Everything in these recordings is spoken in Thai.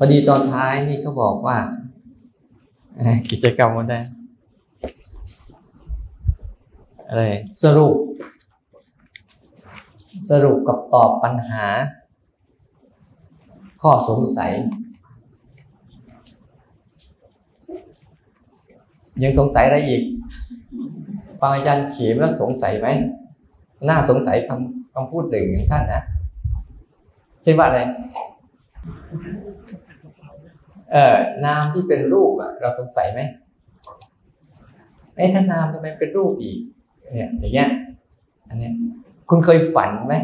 พอดีตอนท้ายนี่ก็บอกว่า กิจกรรมมันได้อะไรสรุป สรุปกับตอบปัญหา ข้อสงสัย ยังสงสัยอะไรอีกฟังอาจารย์เขียนแล้วสงสัยไหมน่าสงสัยคำคำพูดหนึ่งของท่านนะเช่นว่าอะไร เออนามที่เป็นรูปอะเราสงสัยไหมไอ้ถ้านามทำไมเป็นรูปอีก เนี่ยอย่างเงี้ย อันเนี้ยคุณเคยฝันไหม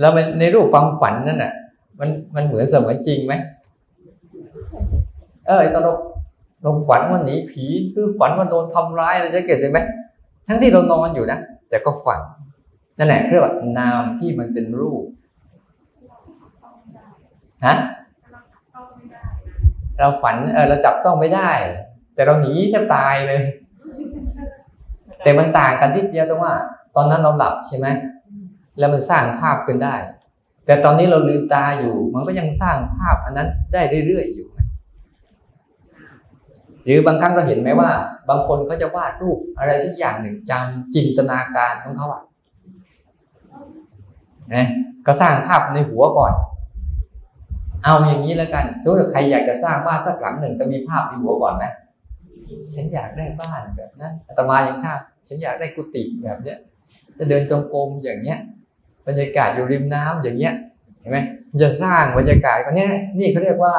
แล้วมันในรูปความฝันนั่นน่ะมันมันเหมือนเสมือนจริงไหมเออตอนเราเราฝันว่าหนีผีหรือฝันว่าโดนทำร้ายอะไรจะเกิดได้ไหมทั้งที่เรานอนอยู่นะแต่ก็ฝันนั่นแหละเรียกว่านามที่มันเป็นรูปฮะ เราฝันเออเราจับต้องไม่ได้ แต่เราหนีแทบตายเลย แต่มันต่างกันที่เดียวตรงว่า ตอนนั้นเราหลับใช่ไหมแล้วมันสร้างภาพขึ้นได้ แต่ตอนนี้เราลืมตาอยู่ มันก็ยังสร้างภาพอันนั้นได้เรื่อยๆอยู่หรือบางครั้งเราเห็นไหมว่า บางคนเขาจะวาดรูปอะไรสักอย่างหนึ่งจำจินตนาการของเขาอะนะก็สร้างภาพในหัวก่อน เอาอย่างนี้แล้วกันถ้าใครอยากจะสร้างบ้านสักหลังหนึ่งจะมีภาพในหัวก่อนไหมฉันอยากได้บ้านแบบนั้นอาตมายังชาฉันอยากได้กุฏิแบบเนี้ย จะเดินจงกรมอย่างเนี้ย บรรยากาศอยู่ริมน้ำอย่างเงี้ย เห็นไหมจะสร้างบรรยากาศก็เนี้ยนี่เขาเรียกว่า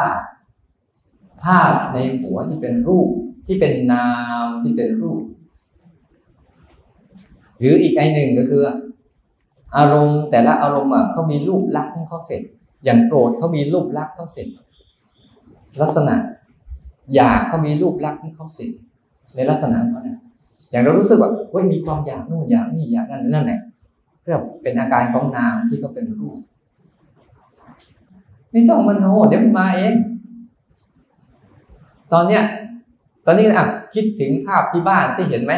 ภาพในหัวที่เป็นรูปที่เป็นนามที่เป็นรูป หรืออีกไอหนึ่งก็คือ อารมณ์แต่ละอารมณ์อะเขามีรูปลักษณ์ของเขาเสร็จ อย่างโกรธเขามีรูปลักษณ์เขาเสร็จ ลักษณะ อยากเขามีรูปลักษณ์ของเขาเสร็จในลักษณะเขาเนี่ยอย่างเรารู้สึกแบบเฮ้ยมีความอยากนู่นอยากนี่อยากนั่นนั่นแหละเรียกเป็นอาการของนามที่เขาเป็นรูปไม่ต้องมโนเดี๋ยวมันมาเอง ตอนเนี้ย ตอนนี้อะคิดถึงภาพที่บ้านที่เห็นไหม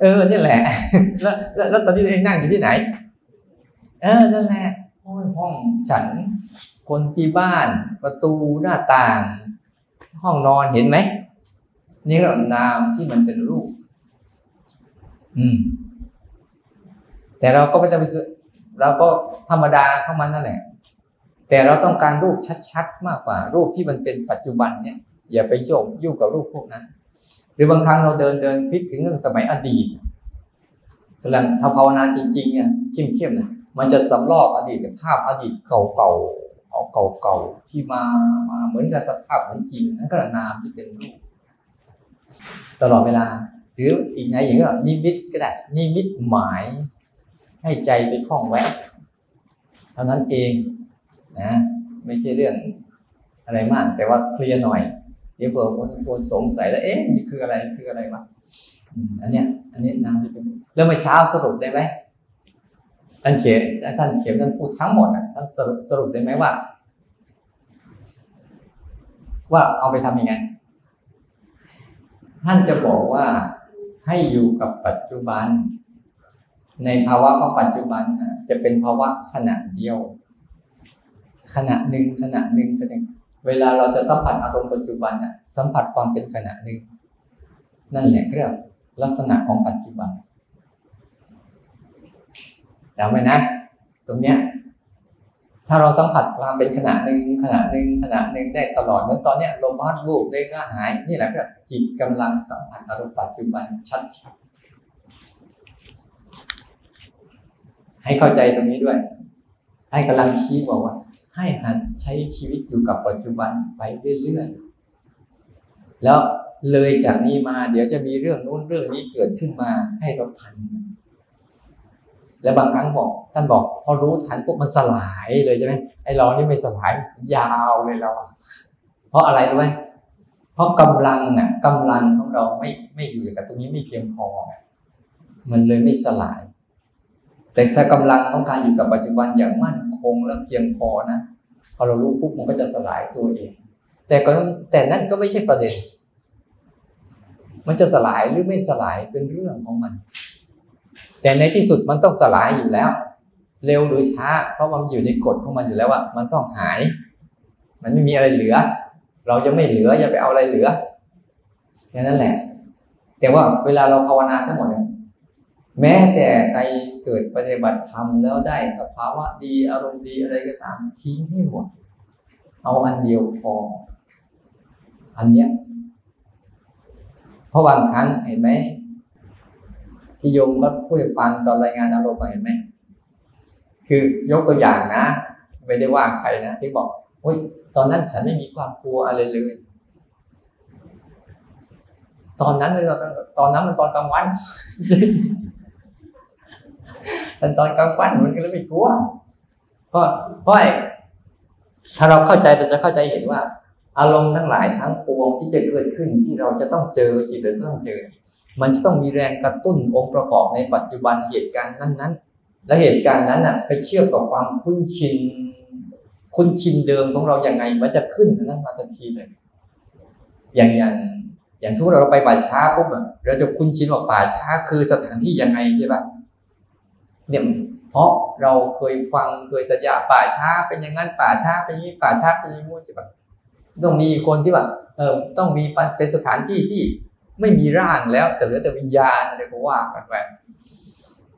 เออนี่แหละ แล้วแล้วตอนนี้เองนั่งอยู่ที่ไหน เออนั่นแหละ ห้องฉัน คนที่บ้าน ประตูหน้าต่าง ห้องนอนเห็นไหมนี่เรานามที่มันเป็นรูป อืม แต่เราก็ไม่ต้องไปเราก็ธรรมดาเข้ามันนั่นแหละ แต่เราต้องการรูปชัดๆ มากกว่า รูปที่มันเป็นปัจจุบันเนี่ย อย่าไปโยกยุ่งกับรูปพวกนั้น หรือบางครั้งเราเดินเดินคิดถึงเรื่องสมัยอดีตกำลังทำภาวนาจริงๆเนี่ยเข้มๆนี่ย มันจะสำลอกอดีตภาพอดีตเก่าๆเอาเก่าๆที่มามาเหมือนกับสภาพเหมือนจริงนั่นก็นามที่เป็นรูปตลอดเวลา หรืออีกในอย่างก็นิมิตก็ได้นิมิตหมายให้ใจไปคล้องแวะเท่านั้นเองนะไม่ใช่เรื่องอะไรมาก แต่ว่าเคลียร์หน่อย เดี๋ยวเผื่อคนคนสงสัยแล้วเอ๊ะนี่คืออะไรคืออะไรวะอันเนี้ยอันนี้นามที่เป็นเรื่องเมื่อเช้าสรุปได้ไหม ท่านเขียนท่านเขียนท่านพูดทั้งหมดอะท่านสรุปสรุปได้ไหมว่า ว่าเอาไปทำยังไง ท่านจะบอกว่าให้อยู่กับปัจจุบัน ในภาวะของปัจจุบันจะเป็นภาวะขณะเดียว ขณะหนึ่งขณะหนึ่งขณะหนึ่งเวลาเราจะสัมผัสอารมณ์ปัจจุบันอะสัมผัสความเป็นขณะหนึ่งนั่นแหละเรียกลักษณะของปัจจุบัน จำไว้นะ ตรงเนี้ย ถ้าเราสัมผัสความเป็นขณะหนึ่งขณะหนึ่งขณะหนึ่งได้ตลอดเหมือนตอนเนี้ยลมพัดวูบเด้งก็หาย นี่แหละก็จิตกำลังสัมผัสอารมณ์ปัจจุบันชัดๆให้เข้าใจตรงนี้ด้วย ให้กำลังชี้บอกว่า ให้หัดใช้ชีวิตอยู่กับปัจจุบันไปเรื่อยๆแล้วเลยจากนี้มาเดี๋ยวจะมีเรื่องนู้นเรื่องนี้เกิดขึ้นมาให้เราทัน และบางครั้งบอกท่านบอก พอรู้ทันปุ๊บมันสลายเลยใช่ไหมไอ้เรานี่ไม่สลายยาวเลยเราเพราะอะไรรู้ไหมเพราะกำลังอะกำลังของเราไม่ไม่อยู่กับตรงนี้ไม่เพียงพอ มันเลยไม่สลาย แต่ถ้ากำลังของการอยู่กับปัจจุบันอย่างมั่นคงและเพียงพอนะพอเรารู้ปุ๊บมันก็จะสลายตัวเอง แต่ก็แต่นั่นก็ไม่ใช่ประเด็น มันจะสลายหรือไม่สลายเป็นเรื่องของมัน แต่ในที่สุดมันต้องสลายอยู่แล้ว เร็วหรือช้า เพราะมันอยู่ในกฎของมันอยู่แล้วว่ามันต้องหาย มันไม่มีอะไรเหลือ เราจะไม่เหลืออย่าไปเอาอะไรเหลือแค่นั้นแหละ แต่ว่าเวลาเราภาวนาทั้งหมดเนี่ยแม้แต่ในเกิดปฏิบัติธรรมแล้วได้สภาวะดีอารมณ์ดีอะไรก็ตามทิ้งให้หมด เอาอันเดียวพอ อันเนี้ยเพราะบางครั้งเห็นไหม ที่โยมก็พูดฟังตอนรายงานอารมณ์เห็นไหมคือยกตัวอย่างนะ ไม่ได้ว่าใครนะที่บอกโอ้ยตอนนั้นฉันไม่มีความกลัวอะไรเลย ตอนนั้นเลยตอนนั้นมันตอนกลางวันเป็นตอนกลางวันมันก็เลยไม่กลัวเพราะเพราะถ้าเราเข้าใจเราจะเข้าใจเห็นว่า อารมณ์ทั้งหลายทั้งปวงที่จะเกิดขึ้นที่เราจะต้องเจอจิตเราต้องเจอ มันจะต้องมีแรงกระตุ้นองค์ประกอบในปัจจุบันเหตุการณ์นั้นๆ และเหตุการณ์นั้นอะไปเชื่อมกับความคุ้นชิน คุ้นชินเดิมของเราอย่างไง มันจะขึ้นนั้นมาทันทีเลย อย่างอย่างอย่างสมมติเราไปป่าช้าปุ๊บอะเราจะคุ้นชินว่าป่าช้าคือสถานที่ยังไงใช่ปะเนี่ยเพราะเราเคยฟังเคยสัญญาป่าช้าเป็นอย่างนั้นป่าช้าเป็นอย่างนี้ป่าช้าเป็นอย่างนี้ใช่ปะต้องมีคนที่ว่าเออต้องมีเป็นสถานที่ที่ ไม่มีร่างแล้ว แต่เหลือแต่วิญญาณอะไรก็ว่ากันไป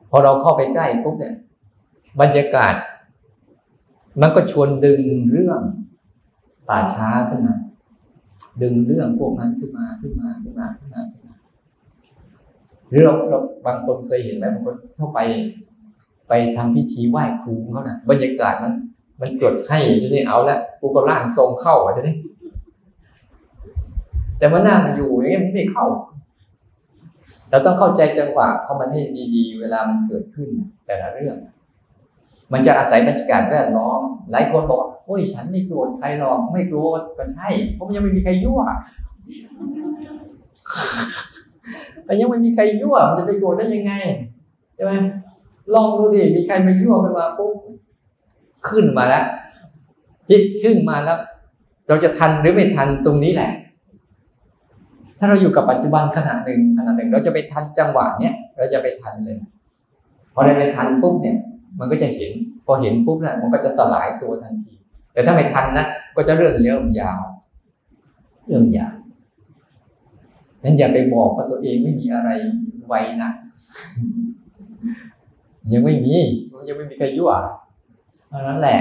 พอเราเข้าไปใกล้ปุ๊บเนี่ย บรรยากาศ มันก็ชวนดึงเรื่องป่าช้าขึ้นมาดึงเรื่องพวกนั้นขึ้นมาขึ้นมาขึ้นมาขึ้นมาขึ้นมาหรือเราเราบางคนเคยเห็นไหมบางคนเข้าไป ไปทำพิธีไหว้ครูเขานะ่ะ บรรยากาศมันมันเกิดให้ทีนี้เอาละกูก็ล่างทรงเข้าอะทีนี้ แต่มานั่งอยู่อย่างนี้ไม่เข้า เราต้องเข้าใจจังหวะเข้ามาให้ดีๆ เวลามันเกิดขึ้น แต่ละเรื่อง มันจะอาศัยบรรยากาศแวดล้อม หลายคนบอกโอ้ยฉันไม่โกรธใครหรอกไม่โกรธก็ใช่เพราะมันยังไม่มีใครยั่วมันยังไม่มีใครยั่วมันจะไปโกรธได้ยังไงใช่ไหมลองดูดิมีใครมายั่วขึ้นมาปุ๊บขึ้นมาแล้วที่ขึ้นมาแล้ว เราจะทันหรือไม่ทันตรงนี้แหละ ถ้าเราอยู่กับปัจจุบันขณะหนึ่งขณะหนึ่ง เราจะไปทันจังหวะเนี้ยเราจะไปทันเลยพอได้ไปทันปุ๊บเนี่ย มันก็จะเห็น พอเห็นปุ๊บเนี่ยมันก็จะสลายตัวทันที แต่ถ้าไม่ทันนะก็จะเรื่องเริ่มยาว เรื่องยาวนั้นอย่าไปบอกว่าตัวเองไม่มีอะไรไวนะยังไม่มียังไม่มีใครยั่วเพราะนั้นแหละ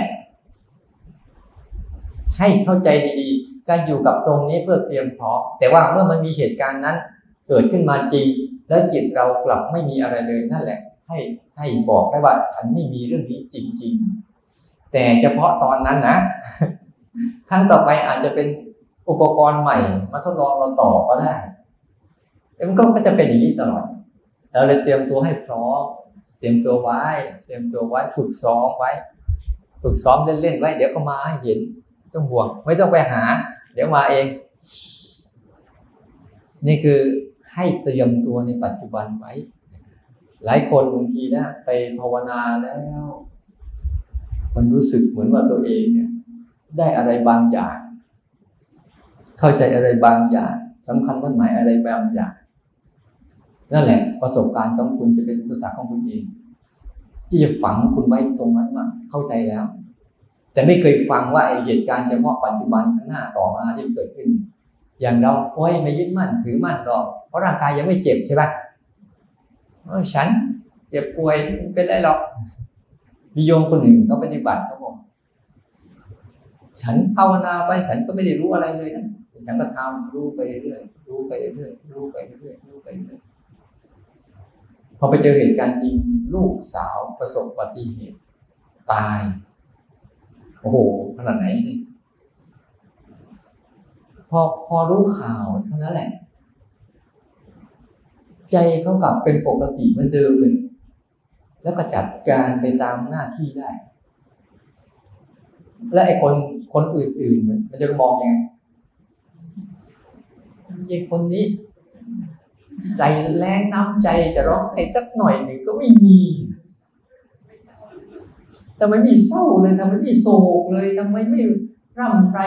ให้เข้าใจดีๆ การอยู่กับตรงนี้เพื่อเตรียมพร้อมแต่ว่าเมื่อมันมีเหตุการณ์นั้น เกิดขึ้นมาจริง แล้วจิตเรากลับไม่มีอะไรเลยนั่นแหละ ให้ให้บอกได้ว่าฉันไม่มีเรื่องนี้จริง ๆ แต่เฉพาะตอนนั้นนะครั้งต่อไปอาจจะเป็นอุปกรณ์ใหม่ มาทดลองเราต่อก็ได้มันก็จะเป็นอย่างนี้ตลอดเราเลยเตรียมตัวให้พร้อมเตรียมตัวไว้ เตรียมตัวไว้ฝึกซ้อมไว้ ฝึกซ้อมเล่นๆไว้ เดี๋ยวก็มาเห็น ต้องห่วง ไม่ต้องไปหา เดี๋ยวมาเอง นี่คือให้เตรียมตัวในปัจจุบันไว้ หลายคนบางทีนะไปภาวนาแล้ว มันรู้สึกเหมือนว่าตัวเองเนี่ย ได้อะไรบางอย่าง เข้าใจอะไรบางอย่างสำคัญมั่นหมายอะไรบางอย่างนั่นแหละประสบการณ์ของคุณจะเป็นภาษาของคุณเอง ที่จะฝังคุณไว้ตรงนั้นว่าเข้าใจแล้ว แต่ไม่เคยฟังว่าไอเหตุการณ์เฉพาะปัจจุบันข้างหน้าต่อมาที่เกิดขึ้น อย่างเราโอ้ยไม่ยึดมั่นถือมั่นหรอกเพราะร่างกายยังไม่เจ็บใช่ปะฉันเจ็บป่วยเป็นได้หรอกมีโยมคนหนึ่งเขาปฏิบัติเขาบอกฉันภาวนาไปฉันก็ไม่ได้รู้อะไรเลยนะฉันก็ทำรู้ไปเรื่อยรู้ไปเรื่อยรู้ไปเรื่อยรู้ไปเรื่อยพอไปเจอเหตุการณ์จริงลูกสาวประสบอุบัติเหตุ ตาย โอ้โหขนาดไหนพอพอรู้ข่าวเท่านั้นแหละ ใจเขากลับเป็นปกติเหมือนเดิมเลย แล้วก็จัดการไปตามหน้าที่ได้ และไอ้คนคนอื่นๆมันจะมองยังไงยายคนนี้ ใจแรงน้ำใจจะร้องให้สักหน่อยหนึ่งก็ไม่มี ทำไมไม่เศร้าเลยทำไมไม่โศกเลยทำไมไม่ร่ำไร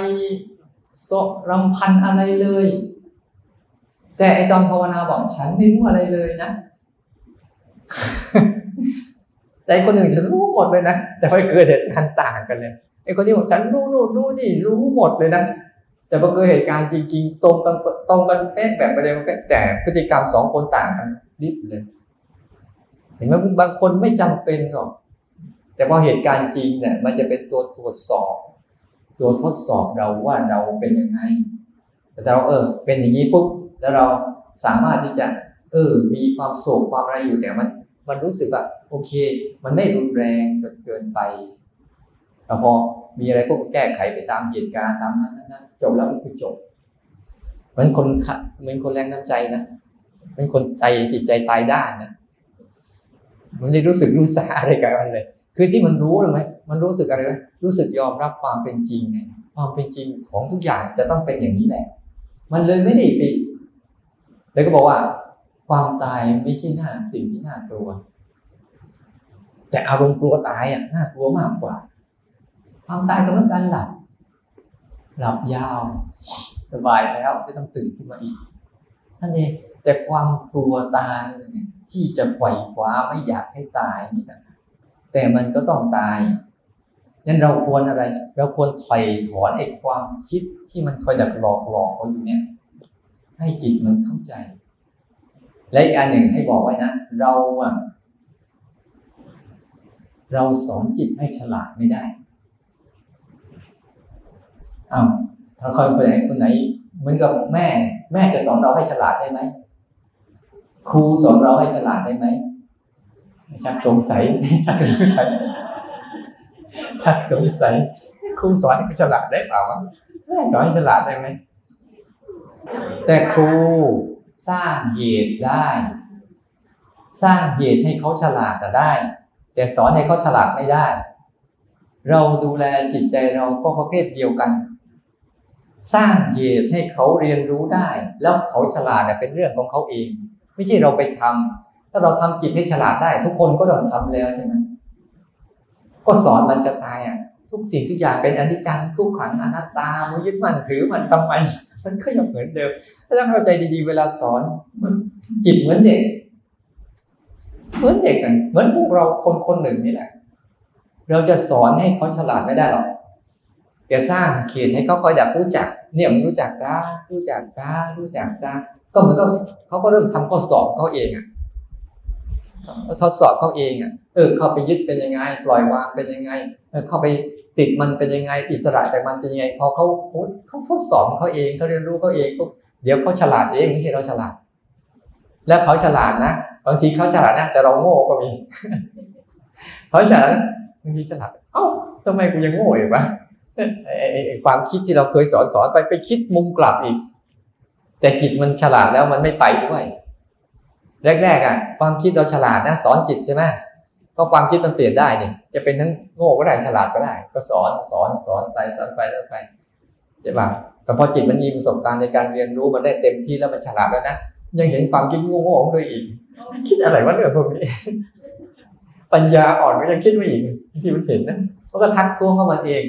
โศรำพันอะไรเลย แต่ไอตอนภาวนาบอกฉันไม่รู้อะไรเลยนะ แต่คนอื่นฉันรู้หมดเลยนะแต่ไม่เกิดเหตุการณ์ต่างกันเลยไอ้คนที่บอกฉันรู้นู่นรู้นี่รู้หมดเลยนะแต่พอเกิดเหตุการณ์จริง ๆ ตรงกันตรงกันเป๊ะแบบประเด็นแต่พฤติกรรมสองคนต่างกันนิดเลย เห็นไหมบางคนไม่จำเป็นหรอก แต่พอเหตุการณ์จริงเนี่ยมันจะเป็นตัวตรวจสอบ ตัวทดสอบเราว่าเราเป็นยังไง แต่เราเออ เป็นอย่างนี้ปุ๊บแล้วเราสามารถที่จะ เออ มีความโศกความอะไรอยู่แต่มัน มันรู้สึกแบบโอเค มันไม่รุนแรงจนเกินไปแต่พอมีอะไรพวกแก้ไขไปตามเหตุการณ์ตามนั้นนั้นจบแล้วมันคือจบ เหมือนคนเหมือนคนแรงน้ำใจนะเป็นคนใจจิตใจตายด้านนะมันไม่รู้สึกรู้สาอะไรกับมันเลย คือที่มันรู้หรือไหมมันรู้สึกอะไรไหมรู้สึกยอมรับความเป็นจริงไงความเป็นจริงของทุกอย่างจะต้องเป็นอย่างนี้แหละ มันเลยไม่ได้ไปเลยก็บอกว่า ความตายไม่ใช่หน้าสิ่งที่น่ากลัว แต่อารมณ์กลัวตายอะน่ากลัวมากกว่า ความตายก็เหมือนกันหลับ หลับยาว สบายแล้วไม่ต้องตื่นขึ้นมาอีกนั่นเองแต่ความกลัวตายที่จะไขว่คว้าไม่อยากให้ตายนี่นะ แต่มันก็ต้องตายงั้นเราควรอะไร เราควรถอยถอนไอ้ความคิดที่มันคอยดักหลอกหลอกเราอยู่เนี่ย ให้จิตมันเข้าใจ และอีกอันหนึ่งให้บอกไว้นะ เราอะเราสอนจิตให้ฉลาดไม่ได้อ้าวถ้าคนไหนคนไหน เหมือนกับแม่ แม่จะสอนเราให้ฉลาดได้ไหมครูสอนเราให้ฉลาดได้ไหม ชักสงสัยชักสงสัยชักสงสัยครูสอนให้ฉลาดได้เปล่าวะสอนให้ฉลาดได้ไหมแต่ครูสร้างเหตุได้ สร้างเหตุให้เขาฉลาดได้ แต่สอนให้เขาฉลาดไม่ได้ เราดูแลจิตใจเราก็ประเภทเดียวกัน สร้างเหตุให้เขาเรียนรู้ได้ แล้วเขาฉลาดเป็นเรื่องของเขาเอง ไม่ใช่เราไปทำ ถ้าเราทำจิตให้ฉลาดได้ ทุกคนก็ต้องทำแล้วใช่ไหมก็สอนมันจะตายอะ ทุกสิ่งทุกอย่างเป็นอนิจจังทุกขังอนัตตามันยึดมันถือมันทำไมมันก็ยังเหมือนเดิมถ้าเราใจดีๆ เวลาสอนมันจิตเหมือนเด็ก เหมือนเด็กกันเหมือนพวกเราคนคนหนึ่งนี่แหละ เราจะสอนให้เขาฉลาดไม่ได้หรอกจะสร้างเขียนให้เขาคอยดับรู้จัก เนี่ยมันรู้จักซะรู้จักซะรู้จักซะก็เหมือนกับเขาก็เริ่มทำข้อสอบเขาเองอะ ทดสอบเขาเองอะเออเข้าไปยึดเป็นยังไง ปล่อยวางเป็นยังไงเออเข้าไปติดมันเป็นยังไง อิสระจากมันเป็นยังไง พอเขาเขาทดสอบเขาเองเขาเรียนรู้เขาเองก็เดี๋ยวเขาฉลาดเองไม่ใช่เราฉลาด และเขาฉลาดนะบางทีเขาฉลาดนะแต่เราโง่ก็มีเขาฉลาดบางทีฉลาดเอ้าทำไมกูยังโง่อยู่วะความคิดที่เราเคยสอนสอนไปไปคิดมุมกลับอีก แต่จิตมันฉลาดแล้วมันไม่ไปด้วย แรกๆอะ ความคิดเราฉลาดนะสอนจิตใช่ไหมก็ความคิดมันเปลี่ยนได้เนี่ยจะเป็นทั้งโง่ก็ได้ฉลาดก็ได้ ก็สอนสอนสอนไปสอนไปแล้วไปใช่ป่ะแต่พอจิตมันมีประสบการณ์ในการเรียนรู้มันได้เต็มที่แล้วมันฉลาดแล้วนะยังเห็นความคิดโง่ๆของตัวอีกคิดอะไรวะเรื่องพวกนี้ ปัญญาอ่อนก็ยังคิดไม่อีกที่มันเห็นนะเขาก็ทักท้วงเข้ามาเอง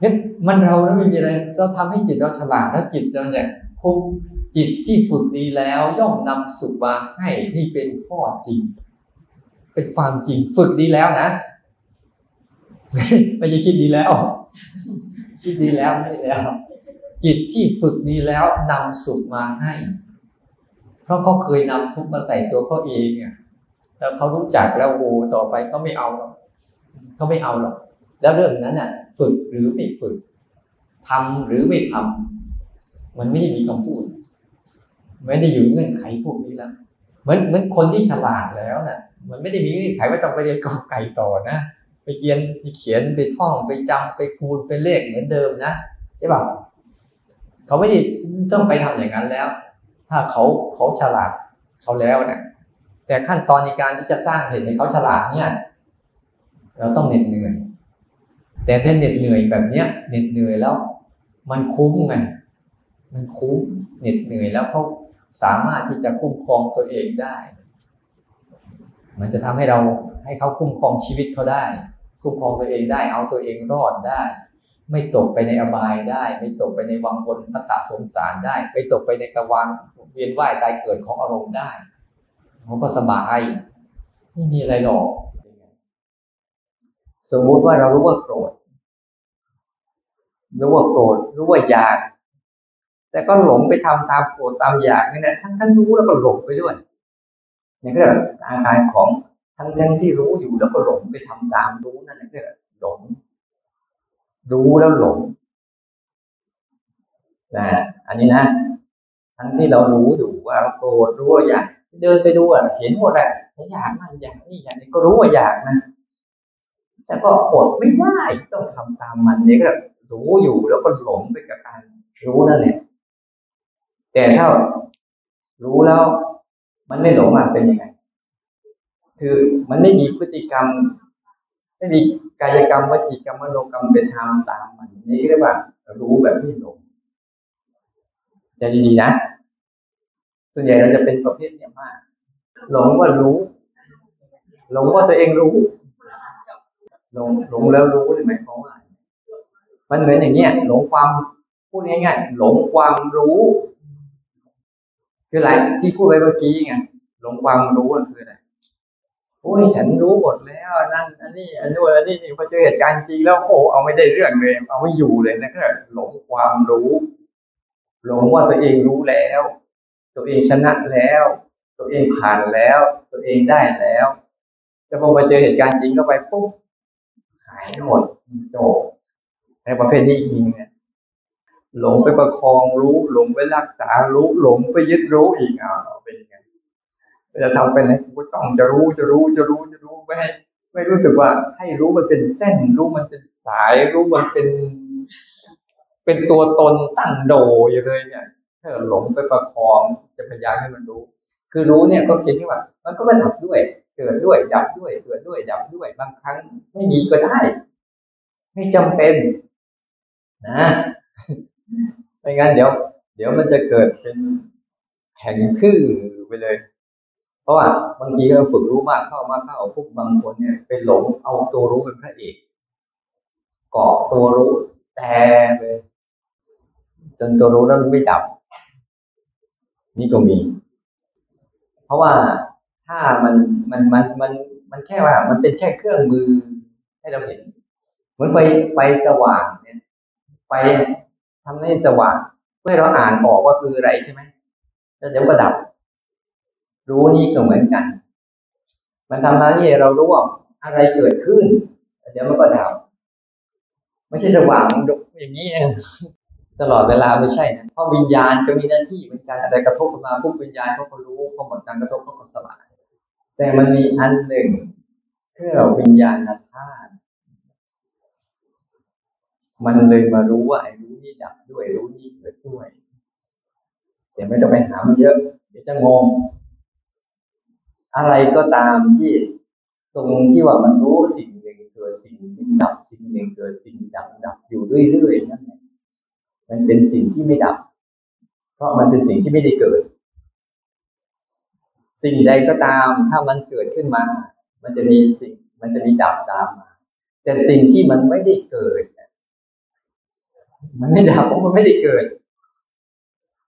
เนี่ยมันเราแล้วไม่มีอะไรเราทำให้จิตเราฉลาดแล้วจิตเราเนี่ยคุม จิตที่ฝึกดีแล้วย่อมนำสุขมาให้นี่เป็นข้อจริง เป็นความจริงฝึกดีแล้วนะไม่ใช่คิดดีแล้ว คิดดีแล้วไม่แล้ว จิตที่ฝึกดีแล้วนำสุขมาให้ เพราะเขาเคยนำทุกมาใส่ตัวเขาเองอะแล้วเขารู้จักแล้วโอ้ต่อไปเขาไม่เอาหรอกเขาไม่เอาหรอกแล้วเรื่องนั้นน่ะ ฝึกหรือไม่ฝึกทำหรือไม่ทำมันไม่มีคำพูด ไม่ได้อยู่เงื่อนไขพวกนี้แล้ว เหมือนเหมือนคนที่ฉลาดแล้วน่ะ มันไม่ได้มีเงื่อนไขว่าต้องไปเรียนกอไก่ต่อนะไปเขียนไปเขียนไปท่องไปจำไปคูณไปเลขเหมือนเดิมนะใช่ป่ะเขาไม่ได้ต้องไปทำอย่างนั้นแล้ว ถ้าเขาเขาฉลาดเขาแล้วเนะแต่ขั้นตอนในการที่จะสร้างเหตุให้เขาฉลาดเนี่ย เราต้องเหน็ดเหนื่อย แต่ถ้าเหน็ดเหนื่อยแบบเนี้ยเหน็ดเหนื่อยแล้ว มันคุ้มไงมันคุ้มเหน็ดเหนื่อยแล้วเขา สามารถที่จะคุ้มครองตัวเองได้ มันจะทำให้เราให้เขาคุ้มครองชีวิตเขาได้ คุ้มครองตัวเองได้ เอาตัวเองรอดได้ ไม่ตกไปในอบายได้ ไม่ตกไปในวังวนตตะสงสารได้ ไม่ตกไปในกระวังเวียนว่ายตายเกิดของอารมณ์ได้มันก็สบายไม่มีอะไรหรอกสมมุติว่าเรารู้ว่าโกรธรู้ว่าโกรธรู้ว่าอยาก แต่ก็หลงไปทำตามโกรธตามอยากนี่นะทั้งทั้งรู้แล้วก็หลงไปด้วยนี่ก็อาการของทั้งทั้งที่รู้อยู่แล้วก็หลงไปทำตามรู้นั่นก็หลง รู้แล้วหลงนะอันนี้นะ ทั้งที่เรารู้อยู่ว่าเราโกรธรู้ว่าอยากเดินไปดูอะเห็นหมดอะฉันอยากมันอยากนี่อยากนี่ก็รู้ว่าอยากนะแต่ก็อดไม่ได้ต้องทำตามมันนี่ก็รู้อยู่แล้วก็หลงไปกับการรู้นั่นแหละ แต่ถ้ารู้แล้วมันไม่หลงอะเป็นยังไง คือมันไม่มีพฤติกรรม ไม่มีกายกรรมวจีกรรมมโนกรรมเป็นธรรมตามมันนี่เรียกว่า รู้แบบไม่หลงใจดีๆนะ ส่วนใหญ่เราจะเป็นประเภทเนี้ยมากหลงว่ารู้หลงว่าตัวเองรู้หลงหลงแล้วรู้หรือหมายความว่ามันเหมือนอย่างเงี้ยหลงความพูดง่ายๆหลงความรู้ คืออะไรที่พูดไปเมื่อกี้ไงหลงความรู้มันคืออะไรโอ้ยฉันรู้หมดแล้วนั่นอันนี้อันนู้นอันนี้พอเจอเหตุการณ์จริงแล้วโอ้เอาไม่ได้เรื่องเลยเอาไม่อยู่เลยนะก็หลงความรู้ หลงว่าตัวเองรู้แล้ว ตัวเองชนะแล้ว ตัวเองผ่านแล้ว ตัวเองได้แล้วแต่พอมาเจอเหตุการณ์จริงก็ไปปุ๊บหายหมดจบในประเภทนี้จริงเนี่ย หลงไปประคองรู้ หลงไปรักษารู้ หลงไปยึดรู้อีกอ่าเป็นยังไงจะทำเป็นกูต้องจะรู้จะรู้จะรู้จะรู้ไม่ให้ไม่รู้สึกว่า ให้รู้มันเป็นเส้น รู้มันเป็นสาย รู้มันเป็น เป็นตัวตนตั้งโดอยู่เลยเนี่ยถ้าหลงไปประคองจะพยายามให้มันรู้ คือรู้เนี่ยก็คิดที่ว่า มันก็มาดับด้วย เกิดด้วยดับด้วยเกิดด้วยดับด้วยบางครั้งไม่มีก็ได้ ไม่จำเป็น นะ ไม่งั้นเดี๋ยว เดี๋ยวมันจะเกิดเป็นแข็งทื่อไปเลย เพราะว่าบางทีเราฝึกรู้มากเข้ามากเข้าพวกบางคนเนี่ยเป็นหลงเอาตัวรู้เป็นพระเอกเกาะตัวรู้แต่ไปจนตัวรู้แล้วมันไม่ดับ นี่ก็มี เพราะว่าถ้ามันมันมันมันมันแค่ว่า มันเป็นแค่เครื่องมือให้เราเห็น เหมือนไฟไฟสว่างเนี่ยไฟ ทำให้สว่าง เพื่อเราอ่านออกว่าคืออะไรใช่ไหมแล้วเดี๋ยวก็ดับ รู้นี่ก็เหมือนกัน มันทำหน้าที่เรารู้ว่าอะไรเกิดขึ้น เดี๋ยวมันก็ดับ ไม่ใช่สว่างอย่างนี้ตลอดเวลาไม่ใช่นะเพราะวิญญาณก็มีหน้าที่เหมือนกันอะไรกระทบมาปุ๊บวิญญาณเขาก็รู้พอหมดการกระทบเขาก็สลายแต่มันมีอันหนึ่งเครื่องวิญญาณธาตุมันเลยมารู้ว่าไอ้รู้ นี่ดับด้วยรู้นี่เกิดด้วยเดี๋ยวไม่ต้องไปหามันเยอะ เดี๋ยวจะงง อะไรก็ตามที่ตรงที่ว่ามันรู้สิ่งหนึ่งเกิดสิ่งหนึ่งดับสิ่งหนึ่งเกิดสิ่งดับดับอยู่เรื่อยๆนั่นแหละมันเป็นสิ่งที่ไม่ดับ เพราะมันเป็นสิ่งที่ไม่ได้เกิด สิ่งใดก็ตามถ้ามันเกิดขึ้นมา มันจะมีสิ่ง มันจะมีดับตามมา แต่สิ่งที่มันไม่ได้เกิด มันไม่ดับเพราะมันไม่ได้เกิด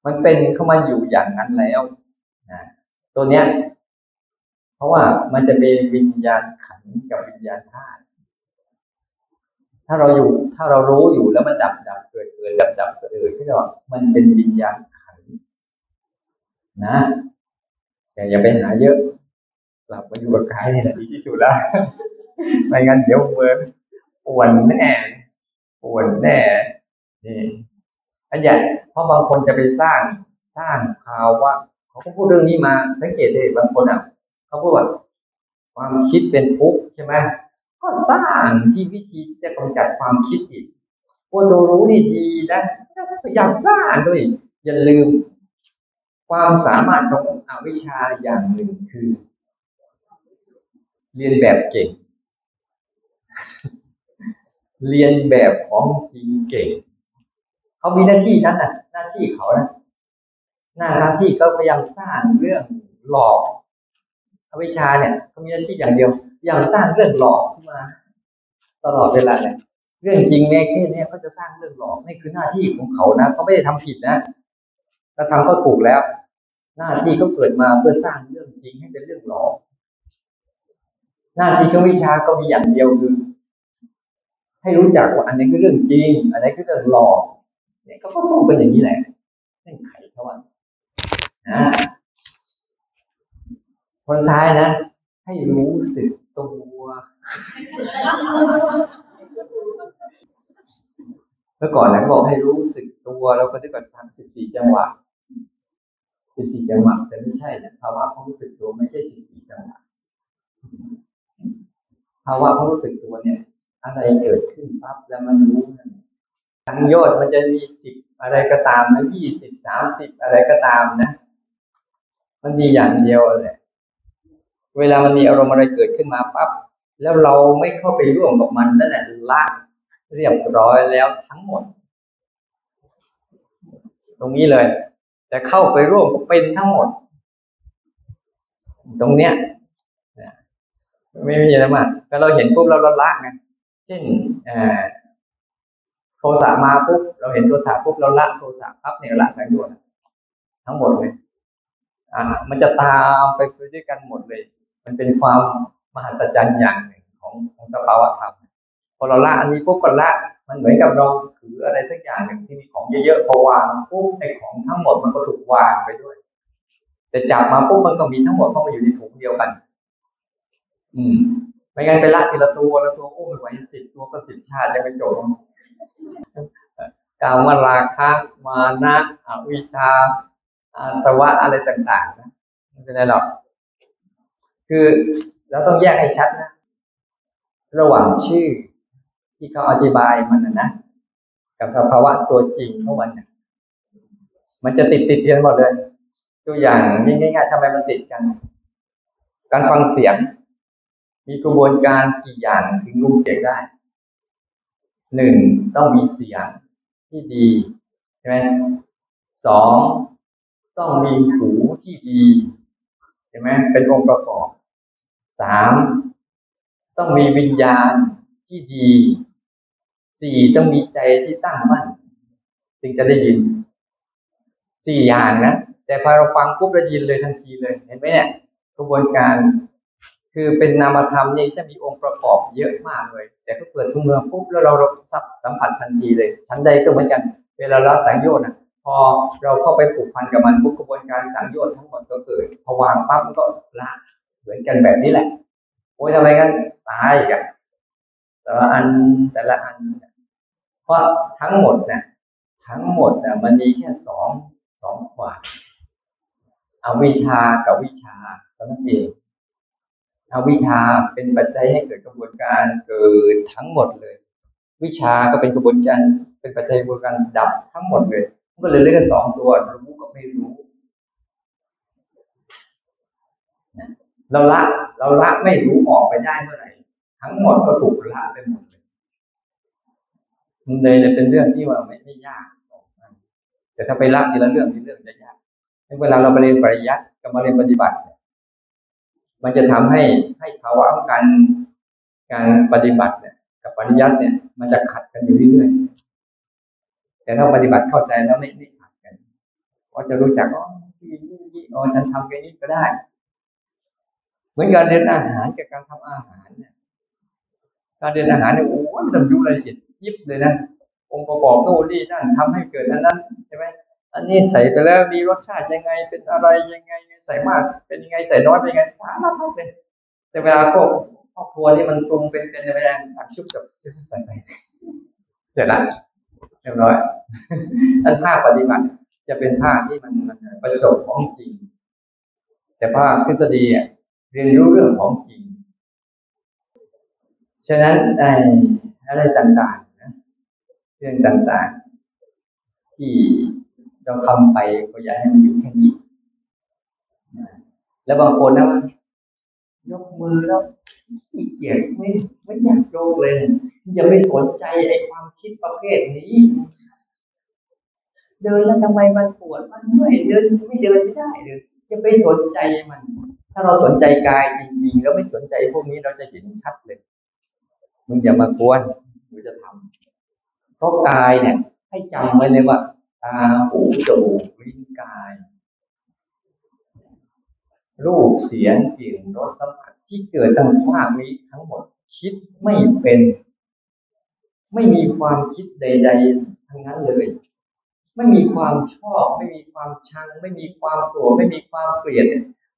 มันเป็นเข้ามาอยู่อย่างนั้นแล้วนะตัวเนี้ย เพราะว่ามันจะเป็นวิญญาณขันกับวิญญาณธาตุถ้าเราอยู่ ถ้าเรารู้อยู่แล้วมันดับดับเกิดเกิดดับดับเกิดเกิดที่เรามันเป็นวิญญาณขันนะแต่อย่าไปหาเยอะกลับมาอยู่กับกายนี่แหละดีที่สุดแล้วไม่งั้นเดี๋ยวเมืองปวนแน่ปวนแน่ นี่อันใหญ่เพราะบางคนจะไปสร้างสร้างภาวะเขาก็พูดเรื่องนี้มา สังเกตได้บางคนอะเขาพูดว่าความคิดเป็นทุกข์ใช่ไหมก็สร้างที่วิธีที่จะกำจัดความคิดอีกว่าตัวรู้นี่ดีนะพยายามสร้างด้วยอย่าลืม ความสามารถของอวิชชาอย่างหนึ่งคือ เรียนแบบเก่ง เรียนแบบของจริงเก่ง เขามีหน้าที่นั้นน่ะหน้าที่เขานะหน้าหน้าที่ก็พยายามสร้างเรื่องหลอกอวิชาเนี่ยเขามีหน้าที่อย่างเดียวอย่างสร้างเรื่องหลอกขึ้นมา ตลอดเวลาเลยเรื่องจริงแม่แค่นี้เขาจะสร้างเรื่องหลอกนี่คือหน้าที่ของเขานะเขาไม่ได้ทำผิดนะถ้าทำก็ถูกแล้ว หน้าที่ก็เกิดมาเพื่อสร้างเรื่องจริงให้เป็นเรื่องหลอก หน้าที่ของวิชาก็มีอย่างเดียวคือ ให้รู้จักว่าอันนี้คือเรื่องจริง อันนี้คือเรื่องหลอก เนี่ยเขาก็สอนเป็นอย่างนี้แหละเส้นไขเขาว่านะคนท้ายนะ ให้รู้สึกตัวเมื่อก่อนนะบอกให้รู้สึกตัวแล้วก็นึกว่าทั้งสิบสี่จังหวะสิบสี่จังหวะแต่ไม่ใช่นะภาวะความรู้สึกตัวไม่ใช่สิบสี่จังหวะภาวะความรู้สึกตัวเนี่ย อะไรเกิดขึ้นปั๊บแล้วมันรู้มัน ทั้งยอดมันจะมีสิบอะไรก็ตามนะยี่สิบสามสิบอะไรก็ตามนะ มันมีอย่างเดียวแหละ เวลามันมีอารมณ์อะไรเกิดขึ้นมาปั๊บแล้วเราไม่เข้าไปร่วมกับมันนั่นแหละละเรียบร้อยแล้วทั้งหมด ตรงนี้เลย แต่เข้าไปร่วมก็เป็นทั้งหมด ตรงเนี้ยไม่มีอะไรมากก็เราเห็นปุ๊บเราละไงเช่น โทสะมาปุ๊บเราเห็นโทสะปุ๊บเราละโทสะปั๊บเนี่ยละสังโยชน์ทั้งหมดเลยอ่ามันจะตามไปด้วยกันหมดเลย มันเป็นความมหัศจรรย์อย่างหนึ่งของของสภาวะธรรมพอเราละอันนี้ปุ๊บก็ละมันเหมือนกับเราถืออะไรสักอย่างหนึ่งที่มีของเยอะๆพอวางปุ๊บไอ้ของทั้งหมดมันก็ถูกวางไปด้วย แต่จับมาปุ๊บมันก็มีทั้งหมดเพรามันอยู่ในถุงเดียวกัน อืมไม่งั้นไปละทีละตัวละตัวโอ้ไม่ไหวสิบตัวก็สิบชาติจะไปจบ กาวราคะมานะอวิชาอาสวะอะไรต่างๆนะไม่เป็นไรหรอก คือเราต้องแยกให้ชัดนะ ระหว่างชื่อที่เขาอธิบายมันนะ กับสภาวะตัวจริงของมันเนี่ยมันจะติดติดกันหมดเลย ตัวอย่างง่ายๆทำไมมันติดกัน การฟังเสียง มีกระบวนการกี่อย่างถึงรู้เสียงได้หนึ่ง ต้องมีเสียงที่ดีใช่ไหมสองต้องมีหูที่ดีใช่ไหมเป็นองค์ประกอบสามต้องมีวิญญาณที่ดีสี่ต้องมีใจที่ตั้งมั่นจึงจะได้ยินสี่อย่างนะแต่พอเราฟังปุ๊บเรายินเลยทันทีเลย เห็นไหมเนี่ยกระบวนการ คือเป็นนามธรรมนี่จะมีองค์ประกอบเยอะมากเลย แต่ก็เกิดทุกเมืองปุ๊บแล้วเราสับสัมผัสทันทีเลย ชั้นใดก็เหมือนกัน เวลาเราสังโยชน์นะพอเราเข้าไปผูกพันกับมันปุ๊บกระบวนการสังโยชน์ทั้งหมดก็เกิดพอวางปั๊บมันก็ละเหมือนกันแบบนี้แหละโอ้ยทำไมกันตายอีกอะแต่ละอันแต่ละอันเพราะทั้งหมดนี่ยทั้งหมดนี่มันมีแค่สองสองขวาเอวิชากับวิชาเท่านั้นเอง อวิชาเป็นปัจจัยให้เกิดกระบวนการเกิดทั้งหมดเลย วิชาก็เป็นกระบวนการเป็นปัจจัยกระบวนการดับทั้งหมดเลยมันก็เลยเลือกสองตัวรู้กับไม่รู้เราละเราละไม่รู้ออกไปได้เมื่อไหร่ทั้งหมดก็ถูกละไปหมดเลยมันเลยเป็นเรื่องที่ว่าไม่ไม่ยากแต่ถ้าไปละทีละเรื่องทีเรื่องจะยากเวลาเราไปเรียนปริยัติกับมาเรียนปฏิบัติ มันจะทำให้ให้ภาวะของการการปฏิบัติเนี่ยกับปริยัติเนี่ย มันจะขัดกันอยู่เรื่อยๆแต่ถ้าปฏิบัติเข้าใจแล้วไม่ไม่ขัดกันก็จะรู้จักอ๋อที่นี่อ๋อฉันทำแค่นี้ก็ได้ เหมือนการเรียนอาหารกับการทำอาหารเนี่ยการเรียนอาหารเนี่ยโอ้ไม่ต้องยุ่งรายละเอียดยิบเลยนะองค์ประกอบโน่นนี่นั่นทำให้เกิดอันนั้นใช่ไหม อันนี้ใส่ไปแล้วมีรสชาติยังไงเป็นอะไรยังไงใส่มากเป็นยังไงใส่น้อยเป็นยังไงสารพัดเลยแต่เวลาพวกครอบครัวที่มันปรุงเป็นเป็นอะไรตักชุบกับชุบใส่ใส่เสร็จละเรียบร้อยอันภาคปฏิบัติจะเป็นภาคที่มันมันประสบของจริง แต่ภาคทฤษฎีเรียนรู้เรื่องของจริง ฉะนั้นไอ้อะไรต่างๆนะเรื่องต่างๆ ที่ เราทำไปก็อย่าให้มันอยู่แค่นี้แล้วบางคนนะยกมือแล้วขี้เกียจไม่ไม่อยากโยกเลยอย่าไปสนใจไอ้ความคิดประเภทนี้ เดินแล้วทำไมมันปวดมันไม่เดินไม่เดินไม่ได้เลยจะไปสนใจมัน ถ้าเราสนใจกายจริงๆแล้วไม่สนใจพวกนี้เราจะเห็นชัดเลยมึงอย่ามากวนมึงจะทำเพราะกายเนี่ย ให้จำไว้เลยว่า ตาหูจมูกลิ้นกาย รูปเสียงกลิ่นรสสัมผัสที่เกิดตั้งภาคนี้ทั้งหมดคิดไม่เป็น ไม่มีความคิดใด ๆ ทั้งนั้นเลย ไม่มีความชอบ ไม่มีความชัง ไม่มีความโกรธไม่มีความเกลียด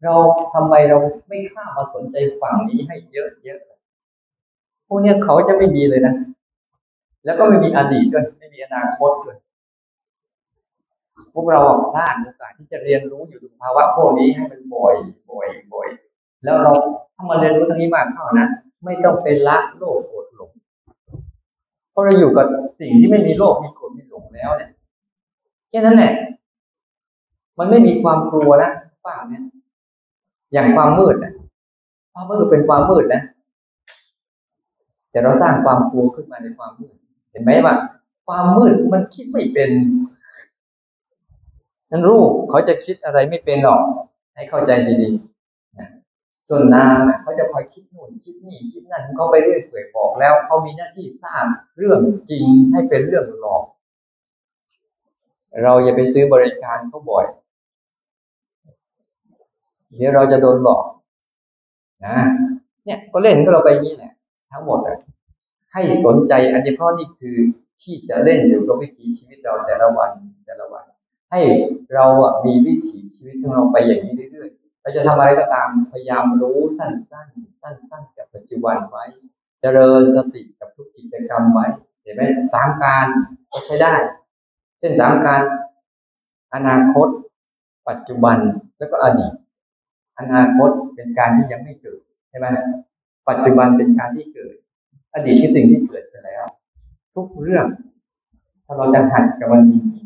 เราทำไมเราไม่ข้ามาสนใจฝั่งนี้ให้เยอะๆพวกเนี้ยเขาจะไม่มีเลยนะ แล้วก็ไม่มีอดีตด้วย ไม่มีอนาคตด้วย พวกเราพลาดโอกาสที่จะเรียนรู้อยู่ในภาวะพวกนี้ให้มันบ่อยบ่อยบ่อยแล้วเราถ้ามาเรียนรู้ตรงนี้มากเข้านะไม่ต้องเป็นละโลกโกรธหลงเพราะเราอยู่กับสิ่งที่ไม่มีโลกมีโกรธมีหลงแล้วเนี่ยแค่นั้นแหละ มันไม่มีความกลัวนะป้าเนี่ยอย่างความมืดนะความมืดเป็นความมืดนะแต่เราสร้างความกลัวขึ้นมาในความมืด เห็นไหมว่า ความมืดมันคิดไม่เป็น นั้นรูปเขาจะคิดอะไรไม่เป็นหรอก ให้เข้าใจดีๆนะส่วนนามเขาจะคอยคิดนู่นคิดนี่คิดนั่นเขาไปเรื่อยเปื่อยบอกแล้วเขามีหน้าที่สร้างเรื่องจริงให้เป็นเรื่องหลอก เราอย่าไปซื้อบริการเขาบ่อย เดี๋ยวเราจะโดนหลอกนะเนี่ยก็เล่นก็เราไปนี่แหละทั้งหมดอะให้สนใจอันนี้เพราะนี่คือที่จะเล่นอยู่กับวิถีชีวิตเราแต่ละวันแต่ละวัน ให้เราอะมีวิถีชีวิตของเราไปอย่างนี้เรื่อยๆ เราจะทำอะไรก็ตามพยายามรู้สั้นๆ สั้นๆ กับปัจจุบันไว้ เจริญสติกับทุกกิจกรรมไว้ เห็นไหมสามการก็ใช้ได้ เช่นสามการ อนาคต ปัจจุบันแล้วก็อดีต อนาคตเป็นการที่ยังไม่เกิดใช่ไหมปัจจุบันเป็นการที่เกิด อดีตคือสิ่งที่เกิดไปแล้ว ทุกเรื่อง ถ้าเราจะหัดกับมันจริง